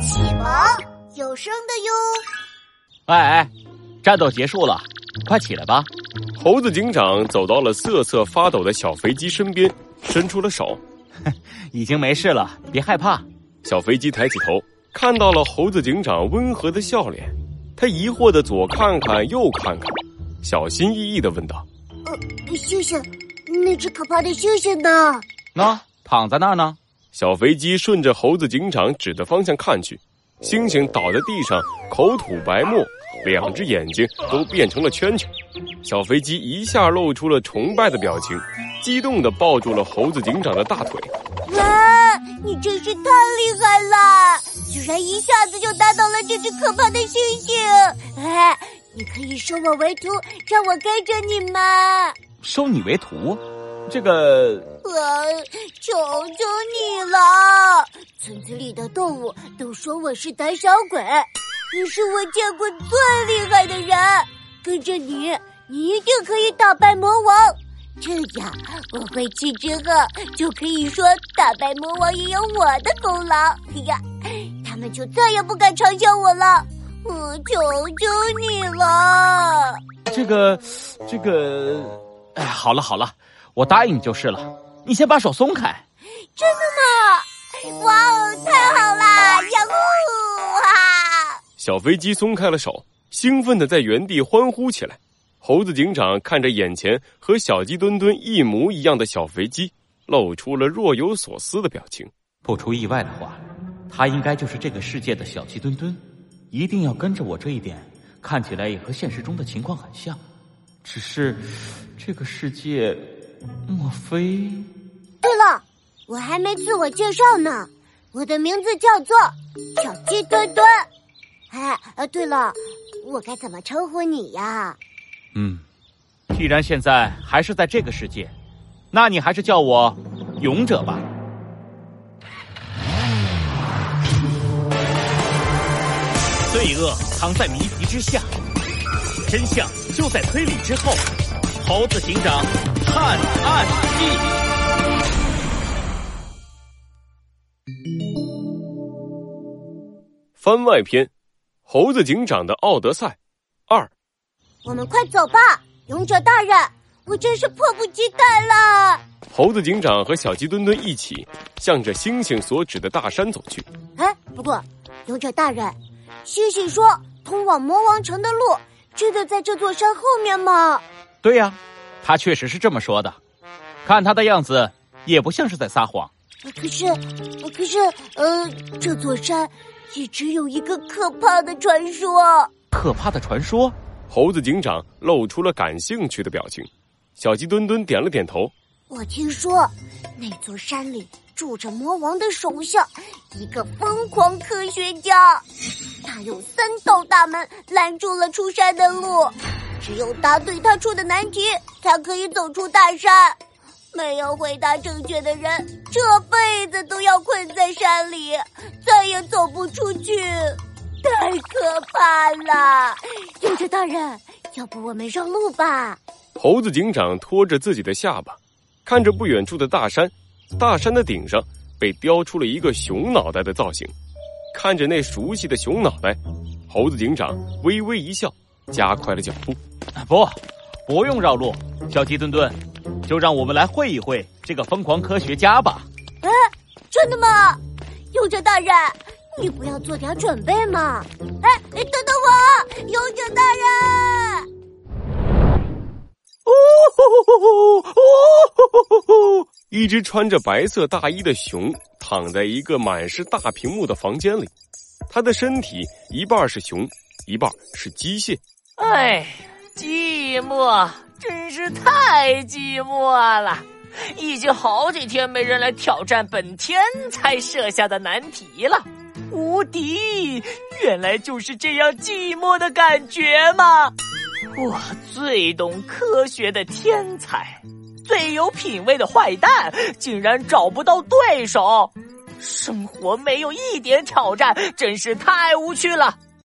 启蒙有声的哟。哎哎，战斗结束了，快起来吧！猴子警长走到了瑟瑟发抖的小飞机身边，伸出了手。已经没事了，别害怕。小飞机抬起头，看到了猴子警长温和的笑脸。他疑惑的左看看右看看，小心翼翼的问道：“呃，猩猩，那只可怕的猩猩呢？那躺在那儿呢。”小飞机顺着猴子警长指的方向看去，猩猩倒在地上，口吐白沫，两只眼睛都变成了圈圈。小飞机一下露出了崇拜的表情，激动地抱住了猴子警长的大腿。哇，你真是太厉害了！居然一下子就打倒了这只可怕的猩猩！哎，你可以收我为徒，让我跟着你吗？收你为徒？这个，呃，求求你了！村子里的动物都说我是胆小鬼，你是我见过最厉害的人，跟着你，你一定可以打败魔王。这样，我回去之后就可以说打败魔王也有我的功劳。哎呀，他们就再也不敢嘲笑我了。我求求你了！这个，这个，哎，好了好了。我答应你就是了，你先把手松开。真的吗？哇哦，太好啦！呀呼！哈！小飞机松开了手，兴奋的在原地欢呼起来。猴子警长看着眼前和小鸡墩墩一模一样的小飞机，露出了若有所思的表情。不出意外的话，他应该就是这个世界的小鸡墩墩，一定要跟着我。这一点看起来也和现实中的情况很像，只是这个世界。莫非？对了，我还没自我介绍呢。我的名字叫做小鸡墩墩。哎，呃，对了，我该怎么称呼你呀？嗯，既然现在还是在这个世界，那你还是叫我勇者吧。罪恶藏在谜题之下，真相就在推理之后。猴子警长。探案记番外篇：猴子警长的奥德赛二。我们快走吧，勇者大人，我真是迫不及待了。猴子警长和小鸡墩墩一起向着星星所指的大山走去。哎，不过，勇者大人，星星说通往魔王城的路真的在这座山后面吗？对呀。他确实是这么说的，看他的样子，也不像是在撒谎。可是，可是，呃，这座山一直有一个可怕的传说。可怕的传说？猴子警长露出了感兴趣的表情。小鸡墩墩点了点头。我听说，那座山里住着魔王的手下，一个疯狂科学家。他用三道大门拦住了出山的路。只有答对他出的难题，才可以走出大山。没有回答正确的人，这辈子都要困在山里，再也走不出去，太可怕了！勇者大人，要不我们绕路吧？猴子警长拖着自己的下巴，看着不远处的大山，大山的顶上被雕出了一个熊脑袋的造型。看着那熟悉的熊脑袋，猴子警长微微一笑，加快了脚步。不，不用绕路，小鸡墩墩，就让我们来会一会这个疯狂科学家吧。哎，真的吗？勇者大人，你不要做点准备吗？哎，等等我，勇者大人！哦吼吼吼！一只穿着白色大衣的熊躺在一个满是大屏幕的房间里，它的身体一半是熊，一半是机械。哎。寂寞，真是太寂寞了！已经好几天没人来挑战本天才设下的难题了。无敌，原来就是这样寂寞的感觉吗？我最懂科学的天才，最有品味的坏蛋，竟然找不到对手。生活没有一点挑战，真是太无趣了。